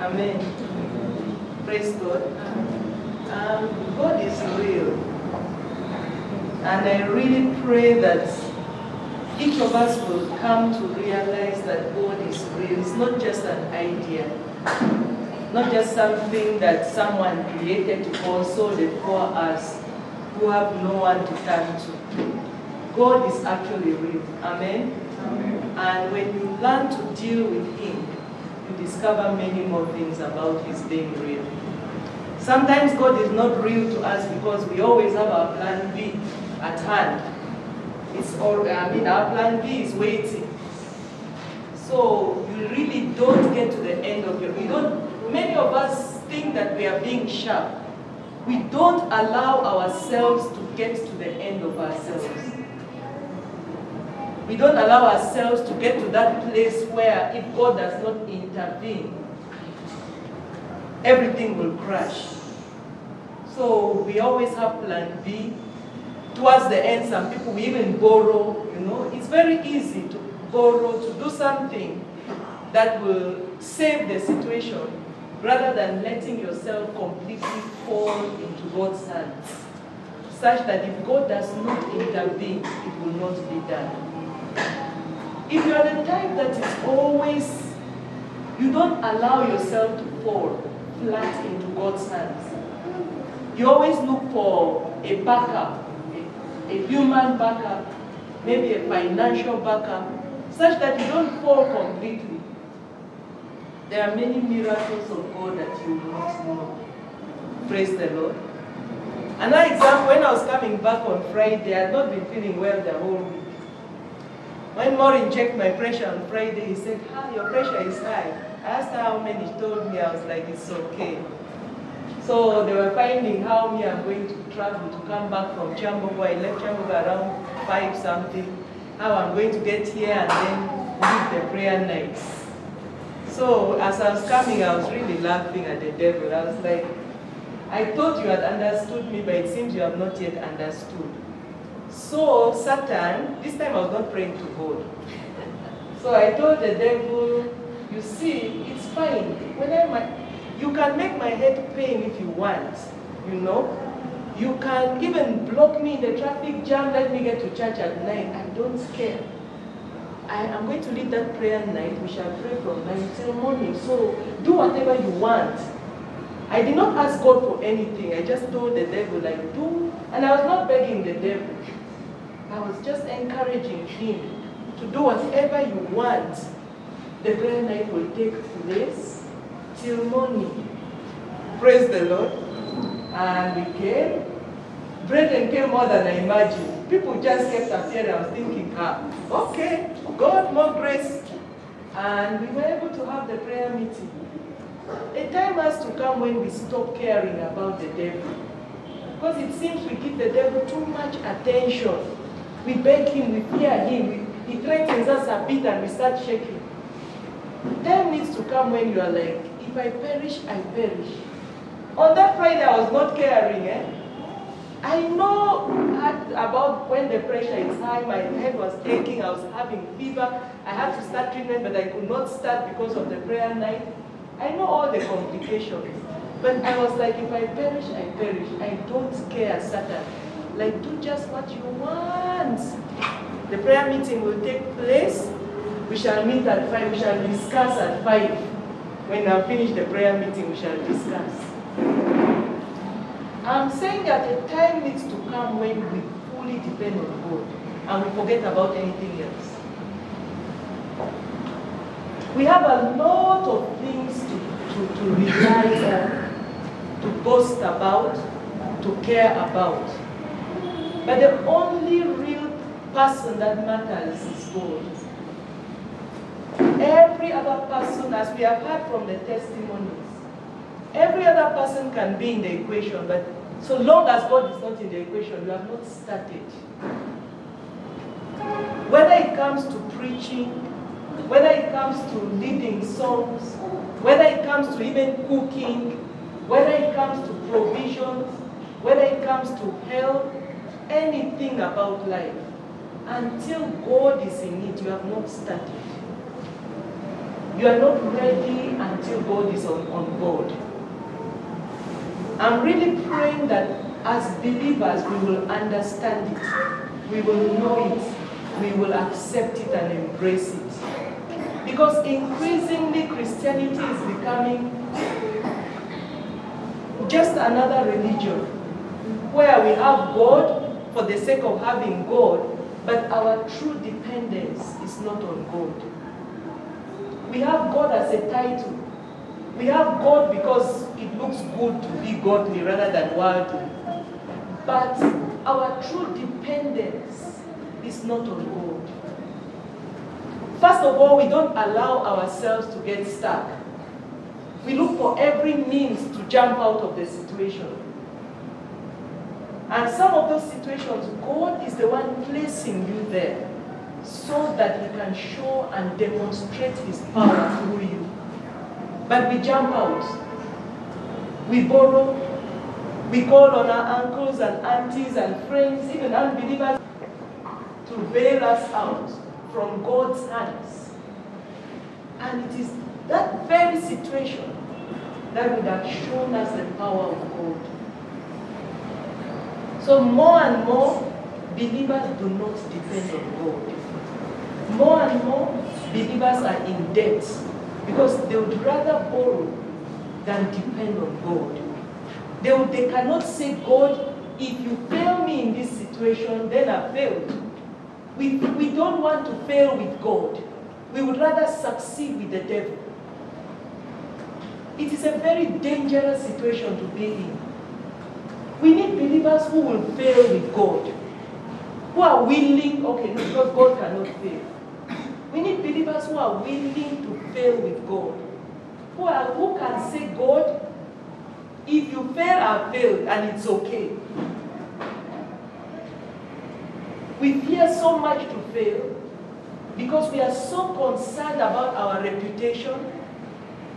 Amen. Praise God. Um, God is real. And I really pray that each of us will come to realize that God is real. It's not just an idea, not just something that someone created to console the poor us who have no one to turn to. God is actually real. Amen? Amen. And when you learn to deal with Him, you discover many more things about His being real. Sometimes God is not real to us because we always have our plan B at hand. It's all, I mean, our plan B is waiting. So you really don't get to the end of your, we don't, many of us think that we are being sharp. We don't allow ourselves to get to the end of ourselves. We don't allow ourselves to get to that place where if God does not intervene, everything will crash. So we always have plan B. Towards the end, some people we even borrow, you know. It's very easy to borrow, to do something that will save the situation rather than letting yourself completely fall into God's hands. Such that if God does not intervene, it will not be done. If you are the type that is always, you don't allow yourself to fall flat into God's hands. You always look for a backup, a, a human backup, maybe a financial backup, such that you don't fall completely. There are many miracles of God that you will not know. Praise the Lord. Another example, when I was coming back on Friday, I had not been feeling well the whole week. When Maureen checked my pressure on Friday, he said, ah, your pressure is high. I asked her how many, she told me, I was like, it's okay. So they were finding how me I'm going to travel to come back from Kyambogo. I left Kyambogo around 5 something. How I'm going to get here and then lead the prayer nights. So as I was coming, I was really laughing at the devil. I was like, I thought you had understood me, but it seems you have not yet understood. So Satan, this time I was not praying to God. So I told the devil, you see, it's fine. When I, you can make my head pain if you want, you know. You can even block me in the traffic jam, let me get to church at night. I don't care. I am going to lead that prayer night. We shall pray from night till morning. So do whatever you want. I did not ask God for anything. I just told the devil, like, do. And I was not begging the devil. I was just encouraging him to do whatever you want. The prayer night will take place till morning. Praise the Lord. And we came. Brethren came more than I imagined. People just kept appearing. I was thinking, ah, okay, God, more grace. And we were able to have the prayer meeting. A time has to come when we stop caring about the devil. Because it seems we give the devil too much attention. We beg him, we fear him, we, he threatens us a bit and we start shaking. Time needs to come when you are like, if I perish, I perish. On that Friday, I was not caring. Eh? I know about when the pressure is high, my head was aching, I was having fever, I had to start treatment, but I could not start because of the prayer night. I know all the complications. But I was like, if I perish, I perish. I don't care, Satan. Like, do just what you want. The prayer meeting will take place. We shall meet at 5. We shall discuss at 5. When I finish the prayer meeting, we shall discuss. I'm saying that the time needs to come when we fully depend on God and we forget about anything else. We have a lot of things to, to, to rely on, to boast about, to care about. But the only real person that matters is God. Every other person, as we have heard from the testimonies, every other person can be in the equation, but so long as God is not in the equation, you have not started. Whether it comes to preaching, whether it comes to leading songs, whether it comes to even cooking, whether it comes to provisions, whether it comes to health, anything about life, until God is in it, you have not started. You are not ready until God is on, on board. I'm really praying that as believers we will understand it, we will know it, we will accept it and embrace it. Because increasingly Christianity is becoming just another religion where we have God for the sake of having God, but our true dependence is not on God. We have God as a title. We have God because it looks good to be godly rather than worldly. But our true dependence is not on God. First of all, we don't allow ourselves to get stuck. We look for every means to jump out of the situation. And some of those situations, God is the one placing you there so that He can show and demonstrate His power through you. But we jump out. We borrow. We call on our uncles and aunties and friends, even unbelievers, to bail us out from God's hands. And it is that very situation that would have shown us the power of God. So more and more, believers do not depend on God. More and more, believers are in debt because they would rather borrow than depend on God. They, would, they cannot say, God, if you fail me in this situation, then I failed. We, we don't want to fail with God. We would rather succeed with the devil. It is a very dangerous situation to be in. We need believers who will fail with God, who are willing, okay, because God cannot fail. We need believers who are willing to fail with God, who, are, who can say, God, if you fail, I failed, and it's okay. We fear so much to fail because we are so concerned about our reputation.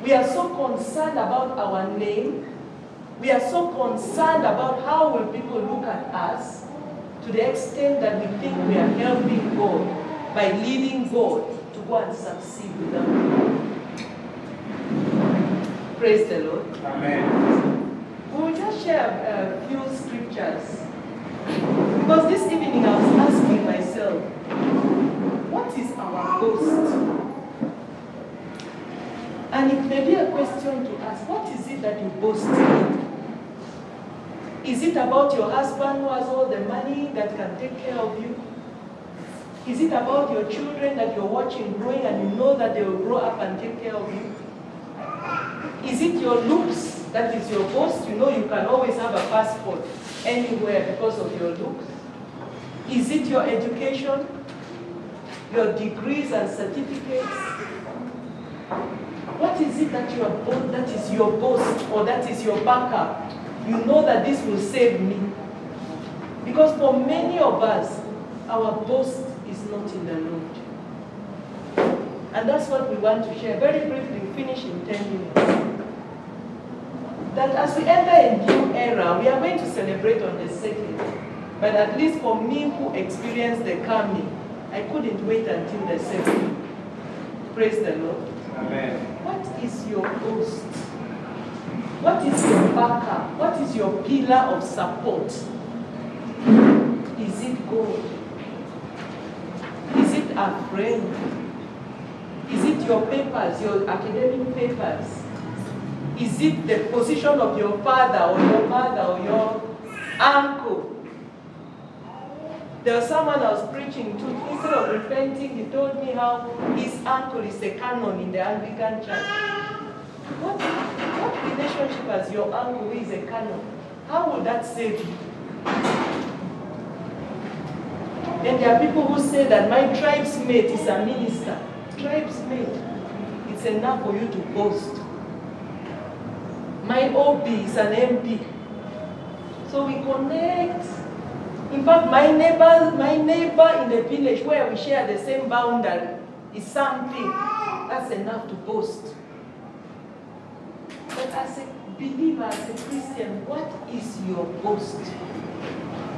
We are so concerned about our name. We are so concerned about how will people look at us to the extent that we think we are helping God by leading God to go and succeed without Him. Praise the Lord. Amen. We will just share a few scriptures. Because this evening I was asking myself, what is our boast? And it may be a question to ask, what is it that you boast in? Is it about your husband who has all the money that can take care of you? Is it about your children that you're watching growing and you know that they will grow up and take care of you? Is it your looks that is your boast? You know you can always have a passport anywhere because of your looks. Is it your education? Your degrees and certificates? What is it that you are boast, that is your boast or that is your backup? You know that this will save me. Because for many of us, our boast is not in the Lord. And that's what we want to share. Very briefly, finish in 10 minutes. That as we enter a new era, we are going to celebrate on the second. But at least for me who experienced the coming, I couldn't wait until the second. Praise the Lord. Amen. What is your boast? What is your backup? What is your pillar of support? Is it God? Is it a friend? Is it your papers, your academic papers? Is it the position of your father or your mother or your uncle? There was someone I was preaching to, instead of repenting, he told me how his uncle is a canon in the Anglican church. What, what relationship has your uncle with a canon? How would that save you? Then there are people who say that my tribe's mate is a minister. Tribe's mate. It's enough for you to boast. My OB is an MP. So we connect. In fact, my neighbor, my neighbor in the village where we share the same boundary is something. That's enough to boast. As a believer, as a Christian, what is your boast?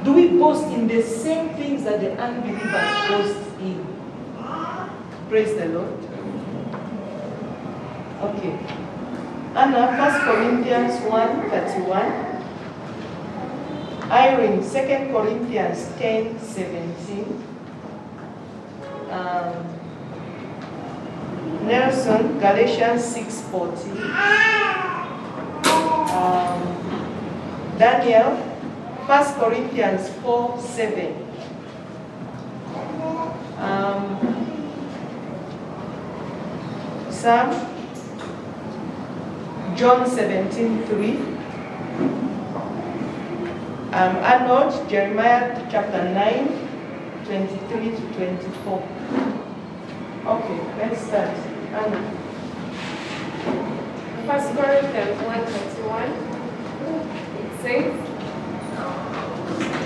Do we boast in the same things that the unbelievers boast in? Praise the Lord. Okay. Anna, 1 Corinthians 1 31. Irene, 2 Corinthians 10 17. Um, Nelson, Galatians 6 40. Um, Daniel, 1 Corinthians 4 7. Um, Sam, John 17 3. Um, Arnold, Jeremiah chapter 9, 23 to 24. Okay, let's start. Arnold. First Corinthians 1 it says,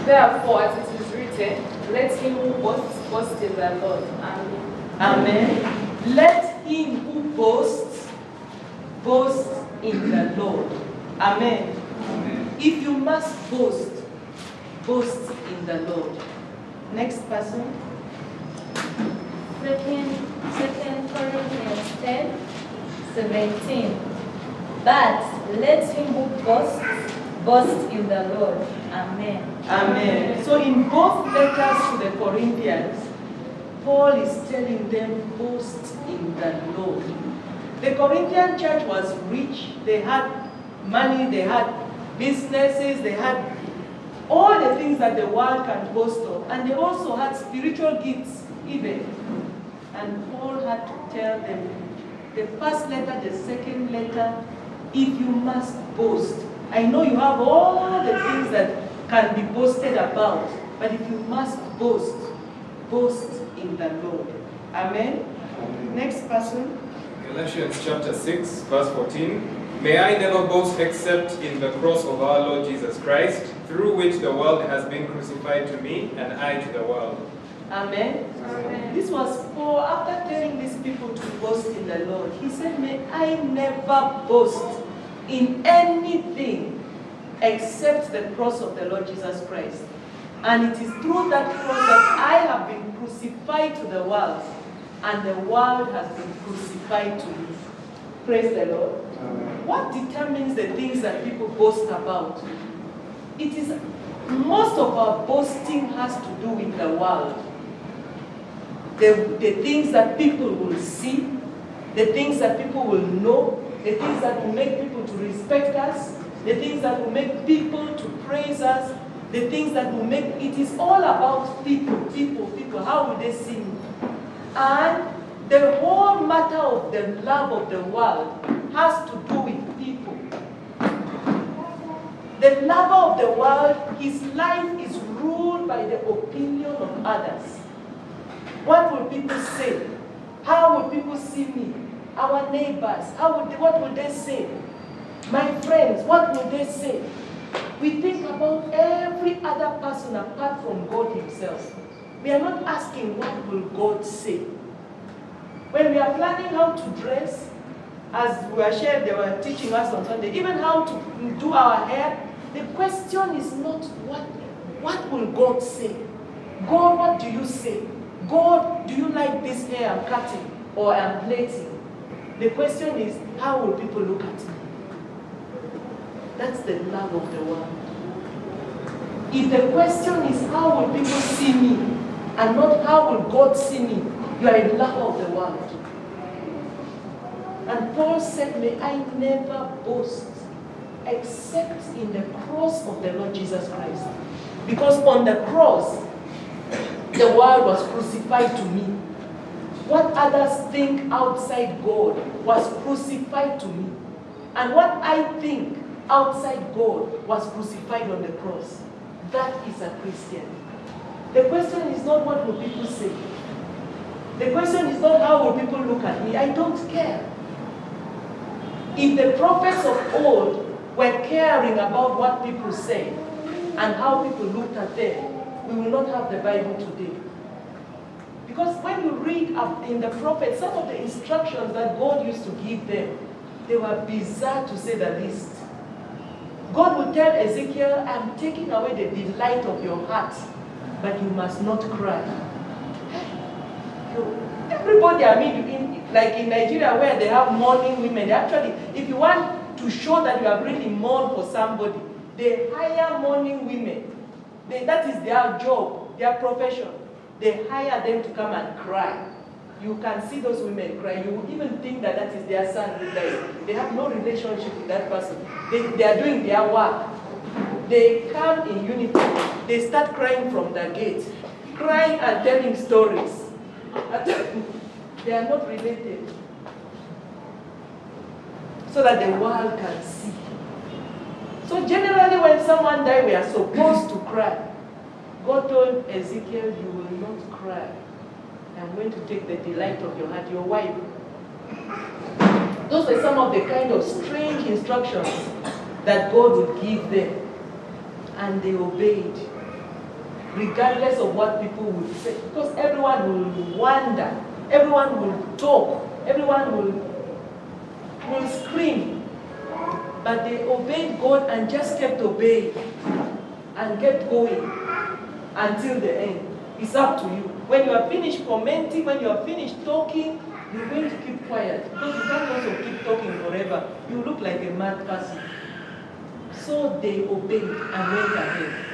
Therefore, as it is written, let him who boasts boast in the Lord. Amen. Amen. Let him who boasts boast in the Lord. Amen. Amen. If you must boast, boast in the Lord. Next person. Second, Second Corinthians 10, 17. But let him who boasts boast in the Lord. Amen. Amen. So in both letters to the Corinthians, Paul is telling them, boast in the Lord. The Corinthian church was rich. They had money, they had businesses, they had all the things that the world can boast of. And they also had spiritual gifts, even. And Paul had to tell them, the first letter, the second letter, if you must boast. I know you have all the things that can be boasted about, but if you must boast, boast in the Lord. Amen. Next person. Galatians chapter 6, verse 14. May I never boast except in the cross of our Lord Jesus Christ, through which the world has been crucified to me and I to the world. Amen. Amen. This was Paul after telling these people to boast in the Lord. He said, May I never boast in anything except the cross of the Lord Jesus Christ. And it is through that cross that I have been crucified to the world, and the world has been crucified to me. Praise the Lord. What determines the things that people boast about? It is most of our boasting has to do with the world. The, the things that people will see, the things that people will know, the things that will make people to respect us, the things that will make people to praise us, the things that will make it is all about people, people, people. How will they see me? And the whole matter of the love of the world has to do with people. The lover of the world, his life is ruled by the opinion of others. What will people say? How will people see me? Our neighbors, how would what will they say? My friends, what will they say? We think about every other person apart from God Himself. We are not asking what will God say. When we are planning how to dress, as we were shared, they were teaching us on Sunday, even how to do our hair, the question is not what, what will God say? God, what do you say? God, do you like this hair I'm cutting or I'm plaiting? The question is, how will people look at me? That's the love of the world. If the question is, how will people see me? And not how will God see me? You are in love of the world. And Paul said, May I never boast except in the cross of the Lord Jesus Christ. Because on the cross, the world was crucified to me. What others think outside God was crucified to me. And what I think outside God was crucified on the cross. That is a Christian. The question is not what will people say. The question is not how will people look at me. I don't care. If the prophets of old were caring about what people say and how people looked at them, we will not have the Bible today. Because when you read in the prophets, some of the instructions that God used to give them, they were bizarre to say the least. God would tell Ezekiel, I'm taking away the delight of your heart, but you must not cry. Everybody, I mean, in, like in Nigeria where they have mourning women, they actually, if you want to show that you have really mourned for somebody, they hire mourning women. They, that is their job, their profession. They hire them to come and cry. You can see those women cry. You even think that that is their son who died. They have no relationship with that person. They, they are doing their work. They come in uniform. They start crying from the gate, crying and telling stories. they are not related. So that the world can see. So generally when someone dies, we are supposed to cry. God told Ezekiel, you will not cry. I'm going to take the delight of your heart, your wife. Those are some of the kind of strange instructions that God would give them. And they obeyed, regardless of what people would say. Because everyone will wonder, everyone will talk, everyone will, will scream. But they obeyed God and just kept obeying and kept going until the end. It's up to you. When you are finished commenting, when you are finished talking, you're going to keep quiet. Because you can't also keep talking forever. You look like a mad person. So they obeyed and went ahead.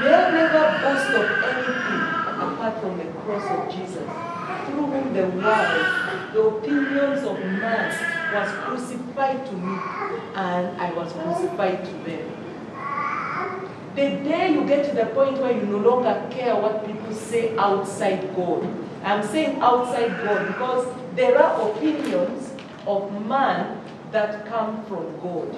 May I never boast of anything apart from the cross of Jesus, through whom the world, the opinions of man, was crucified to me, and I was crucified to them. The day you get to the point where you no longer care what people say outside God, I'm saying outside God because there are opinions of man that come from God.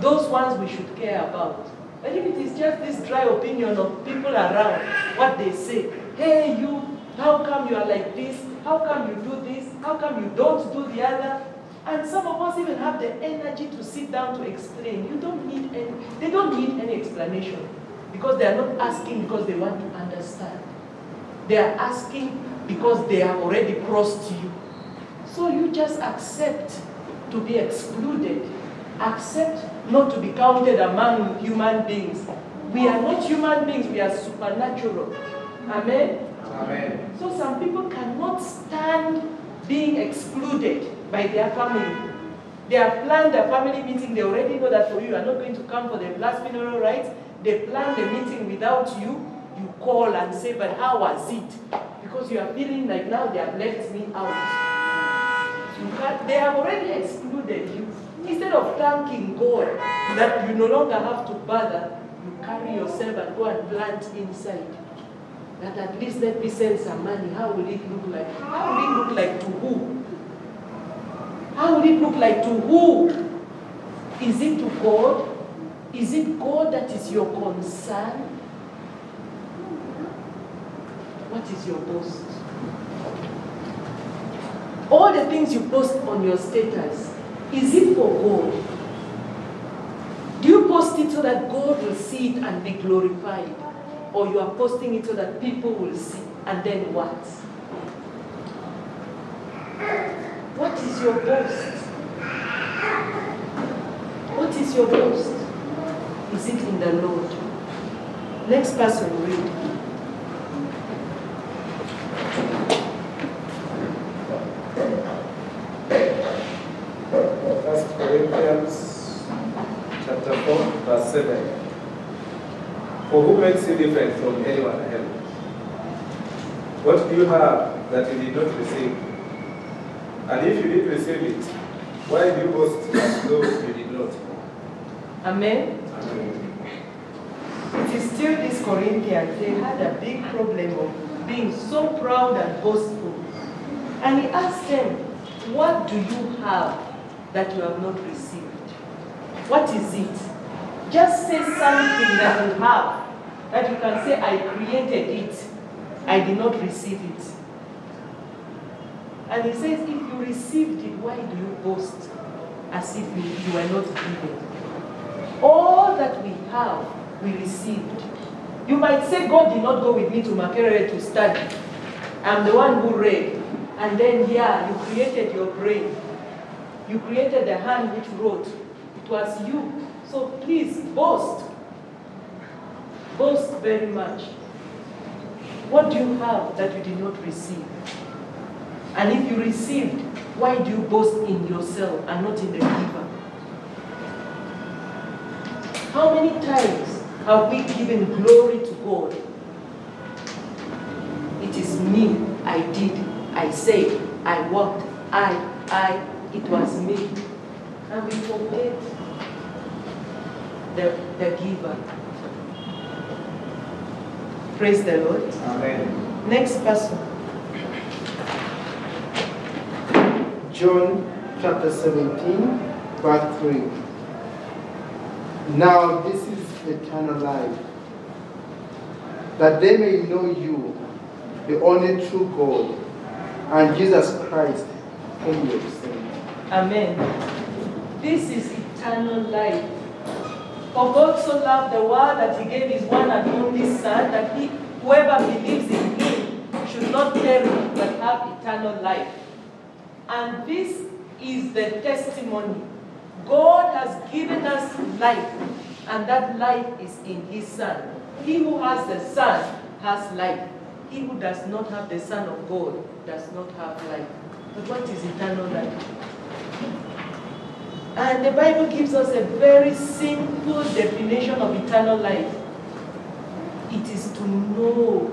Those ones we should care about. But if it is just this dry opinion of people around, what they say, hey, you, how come you are like this? How come you do this? How come you don't do the other? And some of us even have the energy to sit down to explain. You don't need any, they don't need any explanation because they are not asking because they want to understand. They are asking because they have already crossed you. So you just accept to be excluded. Accept not to be counted among human beings. We are not human beings, we are supernatural. Amen? Amen. So some people cannot stand being excluded by their family. They have planned a family meeting. They already know that for you, you are not going to come for the last funeral rites. They plan the meeting without you. You call and say, but how was it? Because you are feeling like now they have left me out. You can't, they have already excluded you. Instead of thanking God that you no longer have to bother, you carry yourself and go and plant inside. That at least let me send some money. How will it look like? How will it look like to who? How will it look like to who? Is it to God? Is it God that is your concern? What is your boast? All the things you post on your status, is it for God? Do you post it so that God will see it and be glorified? Or you are posting it so that people will see, and then what? What is your boast? What is your boast? Is it in the Lord? Next person, read. First Corinthians chapter 4, verse 7. For who makes you different from anyone else? What do you have that you did not receive? And if you did receive it, why do you boast as though you did not? Amen. It is still these Corinthians, they had a big problem of being so proud and boastful. And he asked them, What do you have that you have not received? What is it? Just say something that you have, that you can say, I created it, I did not receive it. And he says, If you received it, why do you boast as if you, you were not given? All that we have, we received. You might say, God did not go with me to Makerere to study. I'm the one who read. And then, yeah, you created your brain. You created the hand which wrote. It was you. So please, boast. Boast very much. What do you have that you did not receive? And if you received, Why do you boast in yourself and not in the giver? How many times have we given glory to God? It is me, I did, I said, I walked, I, I, it was me. And we forget the, the giver. Praise the Lord. Amen. Next person. John chapter 17, verse 3. Now this is eternal life, that they may know you, the only true God, and Jesus Christ, whom you have sent. Amen. This is eternal life. For God so loved the world that he gave his one and only Son, that he, whoever believes in him should not perish but have eternal life. And this is the testimony. God has given us life, and that life is in his Son. He who has the Son has life. He who does not have the Son of God does not have life. But what is eternal life? And the Bible gives us a very simple definition of eternal life. It is to know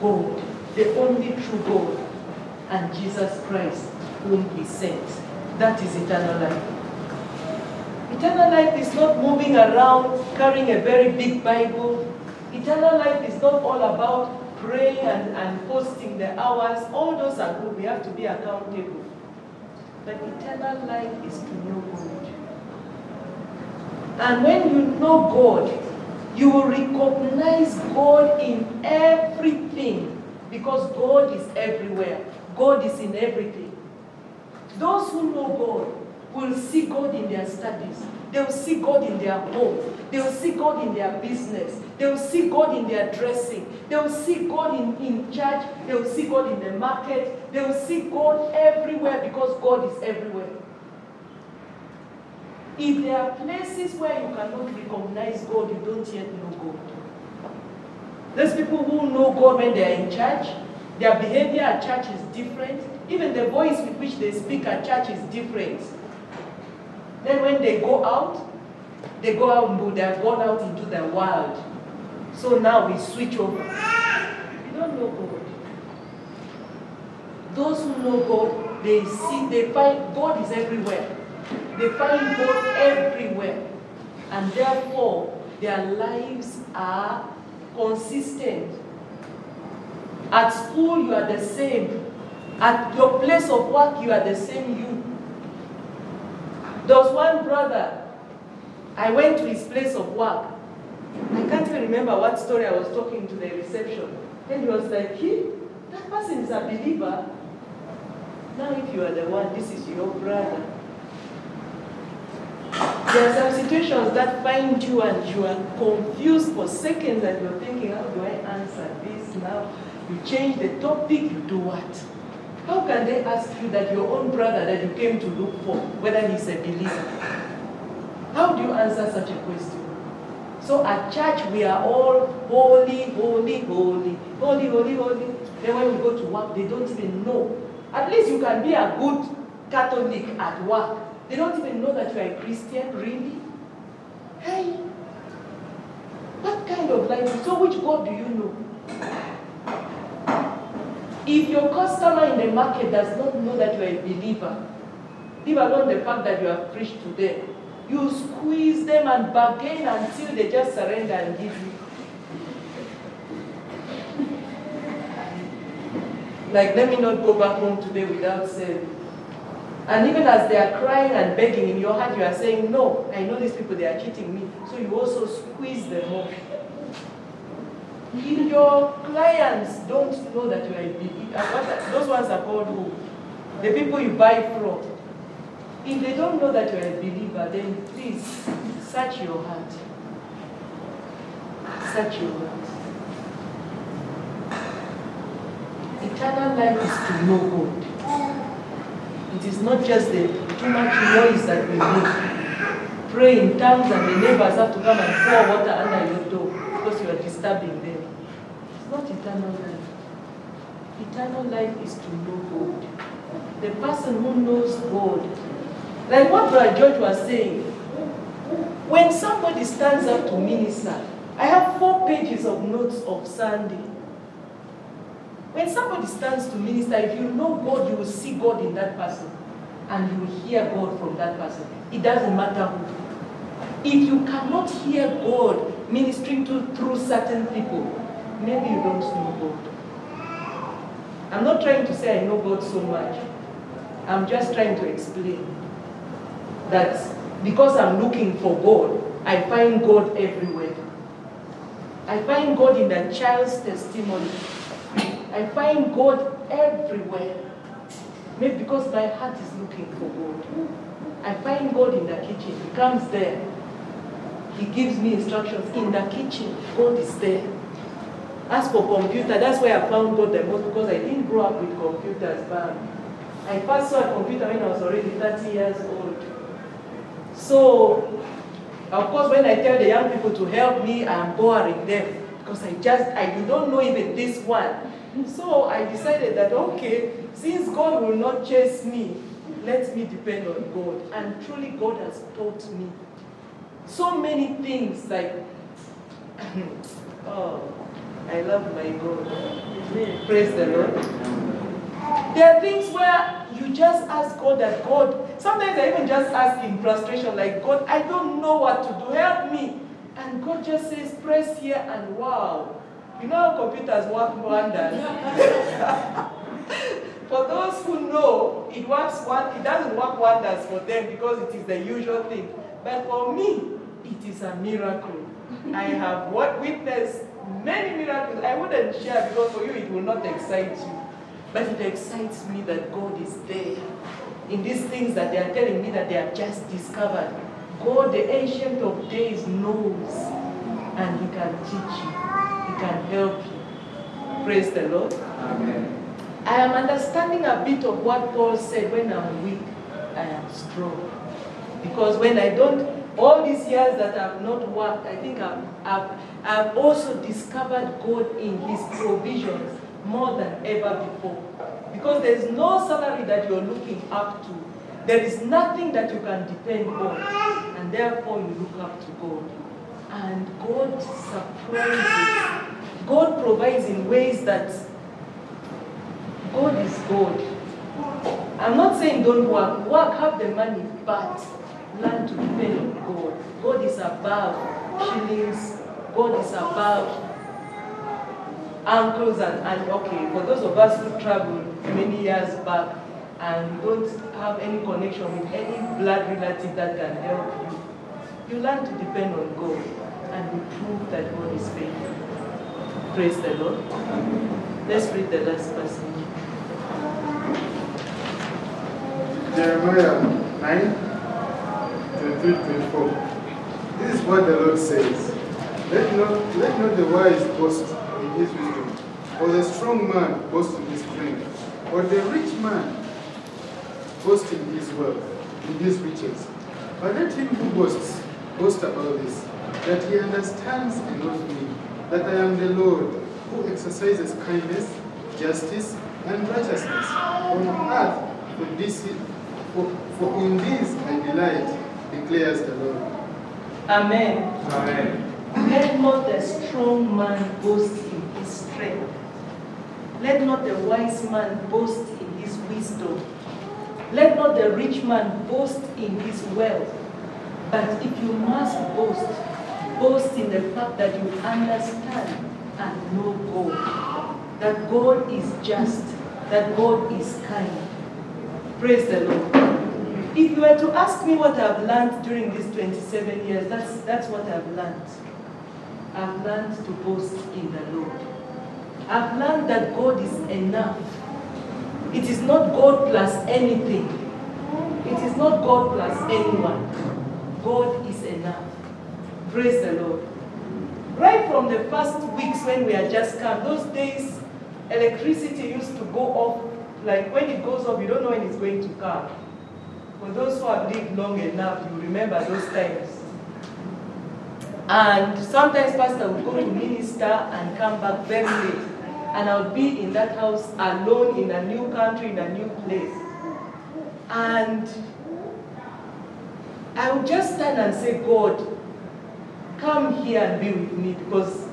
God, the only true God, and Jesus Christ, whom He sent. That is eternal life. Eternal life is not moving around carrying a very big Bible. Eternal life is not all about praying and, and posting the hours. All those are good. We have to be accountable. But eternal life is to know God. And when you know God, you will recognize God in everything because God is everywhere. God is in everything. Those who know God will see God in their studies. They will see God in their home. They will see God in their business. They will see God in their dressing. They will see God in, in church. They will see God in the market. They will see God everywhere because God is everywhere. If there are places where you cannot recognize God, you don't yet know God. Those people who know God when they are in church, their behavior at church is different. Even the voice with which they speak at church is different. Then when they go out, they go out, they have gone out into the world. So now we switch over. You don't know God. Those who know God, they see, they find God is everywhere. They find God everywhere. And therefore, their lives are consistent. At school, you are the same. At your place of work, you are the same you. There was one brother, I went to his place of work. I can't even remember what story I was talking to the reception. And he was like, he, that person is a believer. Now, if you are the one, this is your brother. There are some situations that find you and you are confused for seconds and you're thinking, how do I answer this now? You change the topic, you do what? How can they ask you that your own brother that you came to look for, whether he's a believer? How do you answer such a question? So at church, we are all holy, holy, holy, holy, holy, holy. Then when we go to work, they don't even know. At least you can be a good Catholic at work. They don't even know that you are a Christian, really. Hey, what kind of life? So which God do you know? If your customer in the market does not know that you are a believer, leave alone the fact that you have preached to them, you squeeze them and bargain until they just surrender and give you. Like, let me not go back home today without serving. And even as they are crying and begging in your heart, you are saying, No, I know these people, they are cheating me. So you also squeeze them. If your clients don't know that you are a believer, uh, those ones are called who? The people you buy from. If they don't know that you are a believer, then please search your heart. Search your heart. Eternal life is to know God. It is not just the too much noise that we make. Pray in tongues and the neighbors have to come and pour water under your door because you are disturbing them. Not eternal life. Eternal life is to know God. the person who knows God. Like what Brother George was saying, when somebody stands up to minister, I have four pages of notes of Sunday. When somebody stands to minister, if you know God, you will see God in that person and you will hear God from that person. It doesn't matter who. If you cannot hear God ministering to through certain people, maybe you don't know God. I'm not trying to say I know God so much. I'm just trying to explain that because I'm looking for God, I find God everywhere. I find God in the child's testimony. I find God everywhere. Maybe because my heart is looking for God. I find God in the kitchen. He comes there. He gives me instructions in the kitchen. God is there. As for computer, that's where I found God the most because I didn't grow up with computers, but I first saw a computer when I was already 30 years old. So, of course, when I tell the young people to help me, I'm boring them because I just, I don't know even this one. So I decided that, okay, since God will not chase me, let me depend on God. And truly, God has taught me so many things like, oh, I love my God. Praise the Lord. There are things where you just ask God that God, sometimes I even just ask in frustration, like, God, I don't know what to do, help me. And God just says, press here, and wow. You know how computers work wonders? for those who know, it works one, it doesn't work wonders for them because it is the usual thing. But for me, it is a miracle. I have what witnessed many miracles. I wouldn't share because for you it will not excite you. But it excites me that God is there. In these things that they are telling me that they have just discovered. God, the ancient of days, knows and He can teach you. He can help you. Praise the Lord. Amen. I am understanding a bit of what Paul said when I'm weak, I am strong. Because when I don't, all these years that I've not worked, I think I've, I've, I've also discovered God in His provisions more than ever before. Because there's no salary that you're looking up to. There is nothing that you can depend on. And therefore you look up to God. And God surprises. God provides in ways that God is God. I'm not saying don't work. Work, have the money, but learn to depend on God. God is above shillings. God is above uncles and, and okay, for those of us who traveled many years back and don't have any connection with any blood relative that can help you, you learn to depend on God and you prove that God is faithful. Praise the Lord. Let's read the last passage. Jeremiah 9, 23, 24. This is what the Lord says. Let not, let not the wise boast in his wisdom, or the strong man boast in his strength, or the rich man boast in his wealth, in his riches. But let him who boasts boast about this, that he understands and knows me, that I am the Lord, who exercises kindness, justice, and righteousness on earth for this for, for in this I delight, declares the Lord. Amen. Amen. Let not the strong man boast in his strength. Let not the wise man boast in his wisdom. Let not the rich man boast in his wealth. But if you must boast, boast in the fact that you understand and know God. That God is just, that God is kind. Praise the Lord. If you were to ask me what I've learned during these 27 years, that's, that's what I've learned. I've learned to boast in the Lord. I've learned that God is enough. It is not God plus anything. It is not God plus anyone. God is enough. Praise the Lord. Right from the first weeks when we had just come, those days, electricity used to go off. Like when it goes off, you don't know when it's going to come. For those who have lived long enough, you remember those times. And sometimes pastor would go to minister and come back very late. And I would be in that house alone in a new country, in a new place. And I would just stand and say, God, come here and be with me because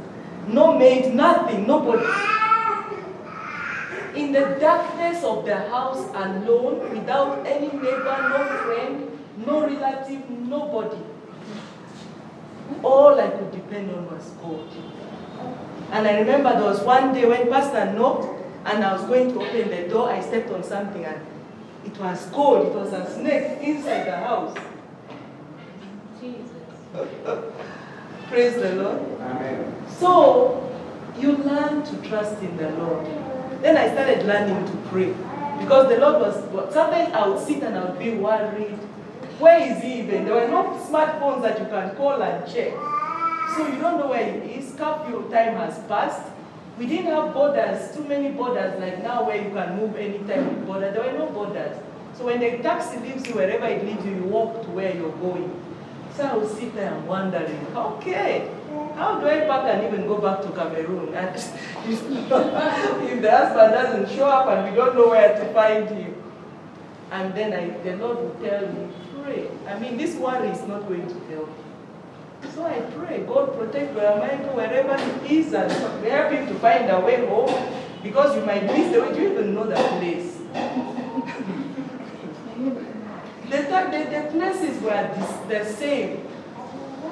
no maid, nothing, nobody. In the darkness of the house alone, without any neighbor, no friend, no relative, nobody. All I could depend on was God. And I remember there was one day when Pastor knocked and I was going to open the door, I stepped on something and it was cold. It was a snake inside the house. Jesus. Praise the Lord. Amen. So you learn to trust in the Lord. Then I started learning to pray. Because the Lord was, sometimes I would sit and I would be worried. Where is he even? There were no smartphones that you can call and check. So you don't know where he is. Curfew time has passed. We didn't have bodas, too many bodas like now where you can move anytime with border. There were no bodas. So when the taxi leaves you, wherever it leaves you, you walk to where you're going. So I would sit there and wondering, okay, how do I pack and even go back to Cameroon? And if the husband doesn't show up and we don't know where to find him. And then I, the Lord would tell me, pray. I mean, this worry is not going to help. So I pray, God protect Brother Michael wherever he is and help him to find a way home because you might miss the way. Do you even know the place? the, the, the places were this, the same.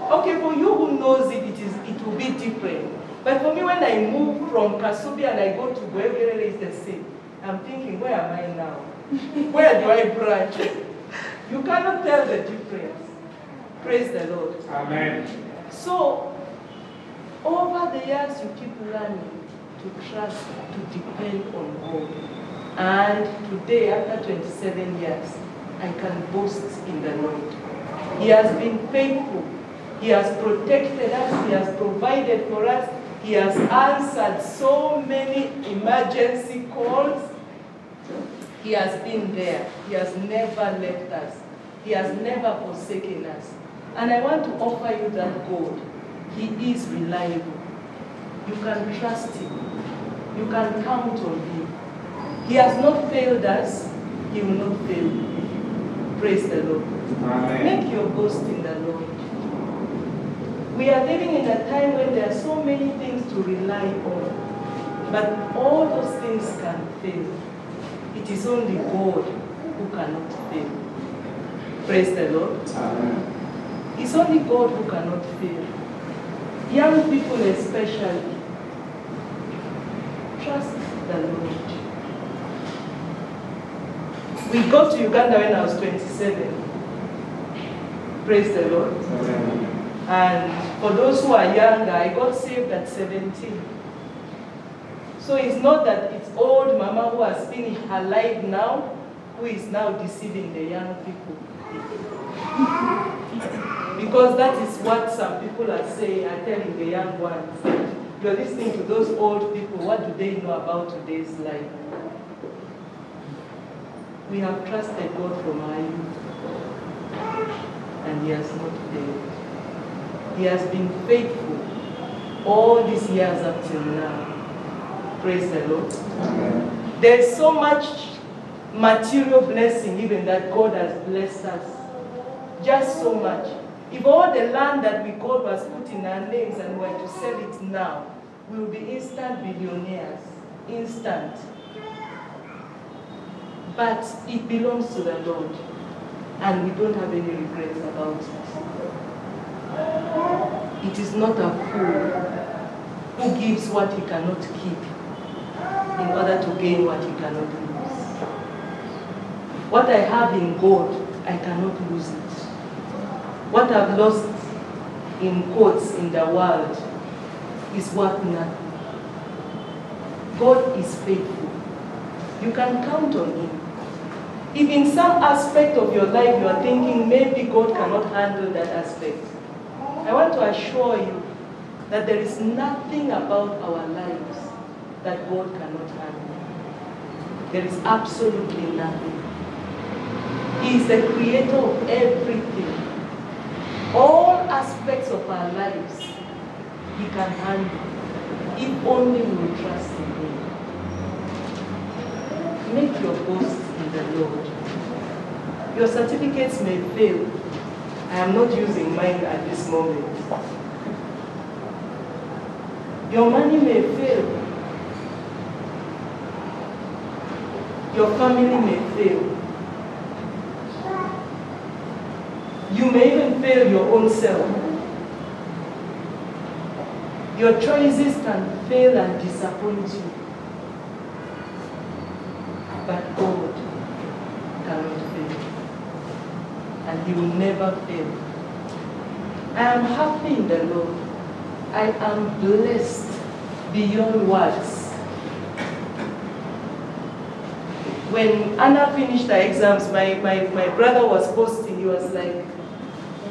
Okay, for you who knows it, it, is, it will be different. But for me, when I move from Kasubi and I go to Guevere, it's the same. I'm thinking, where am I now? Where do I branch? You cannot tell the difference. Praise the Lord. Amen. So, over the years, you keep learning to trust, to depend on God. And today, after 27 years, I can boast in the Lord. He has been faithful. He has protected us. He has provided for us. He has answered so many emergency calls. He has been there. He has never left us. He has never forsaken us. And I want to offer you that God. He is reliable. You can trust Him. You can count on Him. He has not failed us. He will not fail you. Praise the Lord. Amen. Make your boast in the Lord. We are living in a time when there are so many things to rely on. But all those things can fail. It is only God who cannot fail. Praise the Lord. Amen. It's only God who cannot fail. Young people especially, trust the Lord. We got to Uganda when I was 27. Praise the Lord. Amen. And for those who are younger, I got saved at 17. So it's not that old mama who has her life now, who is now deceiving the young people. Because that is what some people are saying, are telling the young ones. You're listening to those old people, what do they know about today's life? We have trusted God from our youth, and He has not failed. He has been faithful all these years up till now. Praise the Lord. Amen. There's so much material blessing even that God has blessed us. Just so much. If all the land that we got was put in our names and we were to sell it now, we will be instant billionaires. Instant. But it belongs to the Lord. And we don't have any regrets about it. It is not a fool who gives what he cannot keep in order to gain what you cannot lose. What I have in God, I cannot lose it. What I've lost in quotes in the world is worth nothing. God is faithful. You can count on Him. If in some aspect of your life you are thinking maybe God cannot handle that aspect, I want to assure you that there is nothing about our lives that God cannot handle. There is absolutely nothing. He is the creator of everything. All aspects of our lives, He can handle if only we trust in Him. Make your boast in the Lord. Your certificates may fail. I am not using mine at this moment. Your money may fail. Your family may fail. You may even fail your own self. Your choices can fail and disappoint you. But God cannot fail. And He will never fail. I am happy in the Lord. I am blessed beyond words. When Anna finished her exams, my, my, my brother was posting, he was like,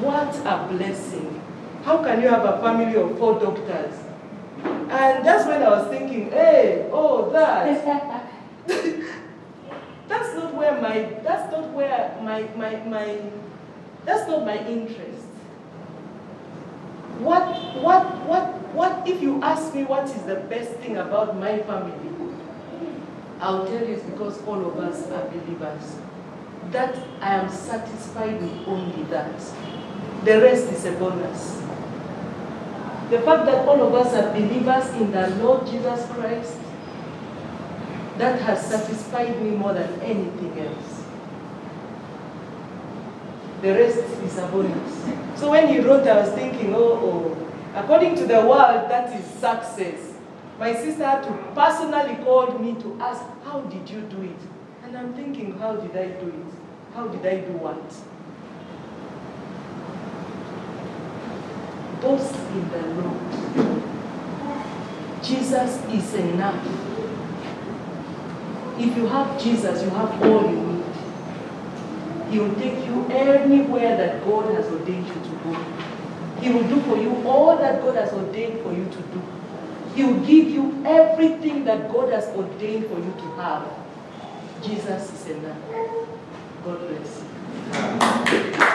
What a blessing. How can you have a family of four doctors? And that's when I was thinking, hey, oh, that. that's not where my, that's not where my, my, my, that's not my interest. What, what, what, what, if you ask me what is the best thing about my family, I'll tell you it's because all of us are believers. That I am satisfied with only that. The rest is a bonus. The fact that all of us are believers in the Lord Jesus Christ, that has satisfied me more than anything else. The rest is a bonus. So when he wrote, I was thinking, oh, oh, according to the world, that is success. My sister had to personally call me to ask, how did you do it? And I'm thinking, how did I do it? How did I do what? Boast in the Lord. Jesus is enough. If you have Jesus, you have all you need. He will take you anywhere that God has ordained you to go. He will do for you all that God has ordained for you to do. He will give you everything that God has ordained for you to have. Jesus is enough. God bless you.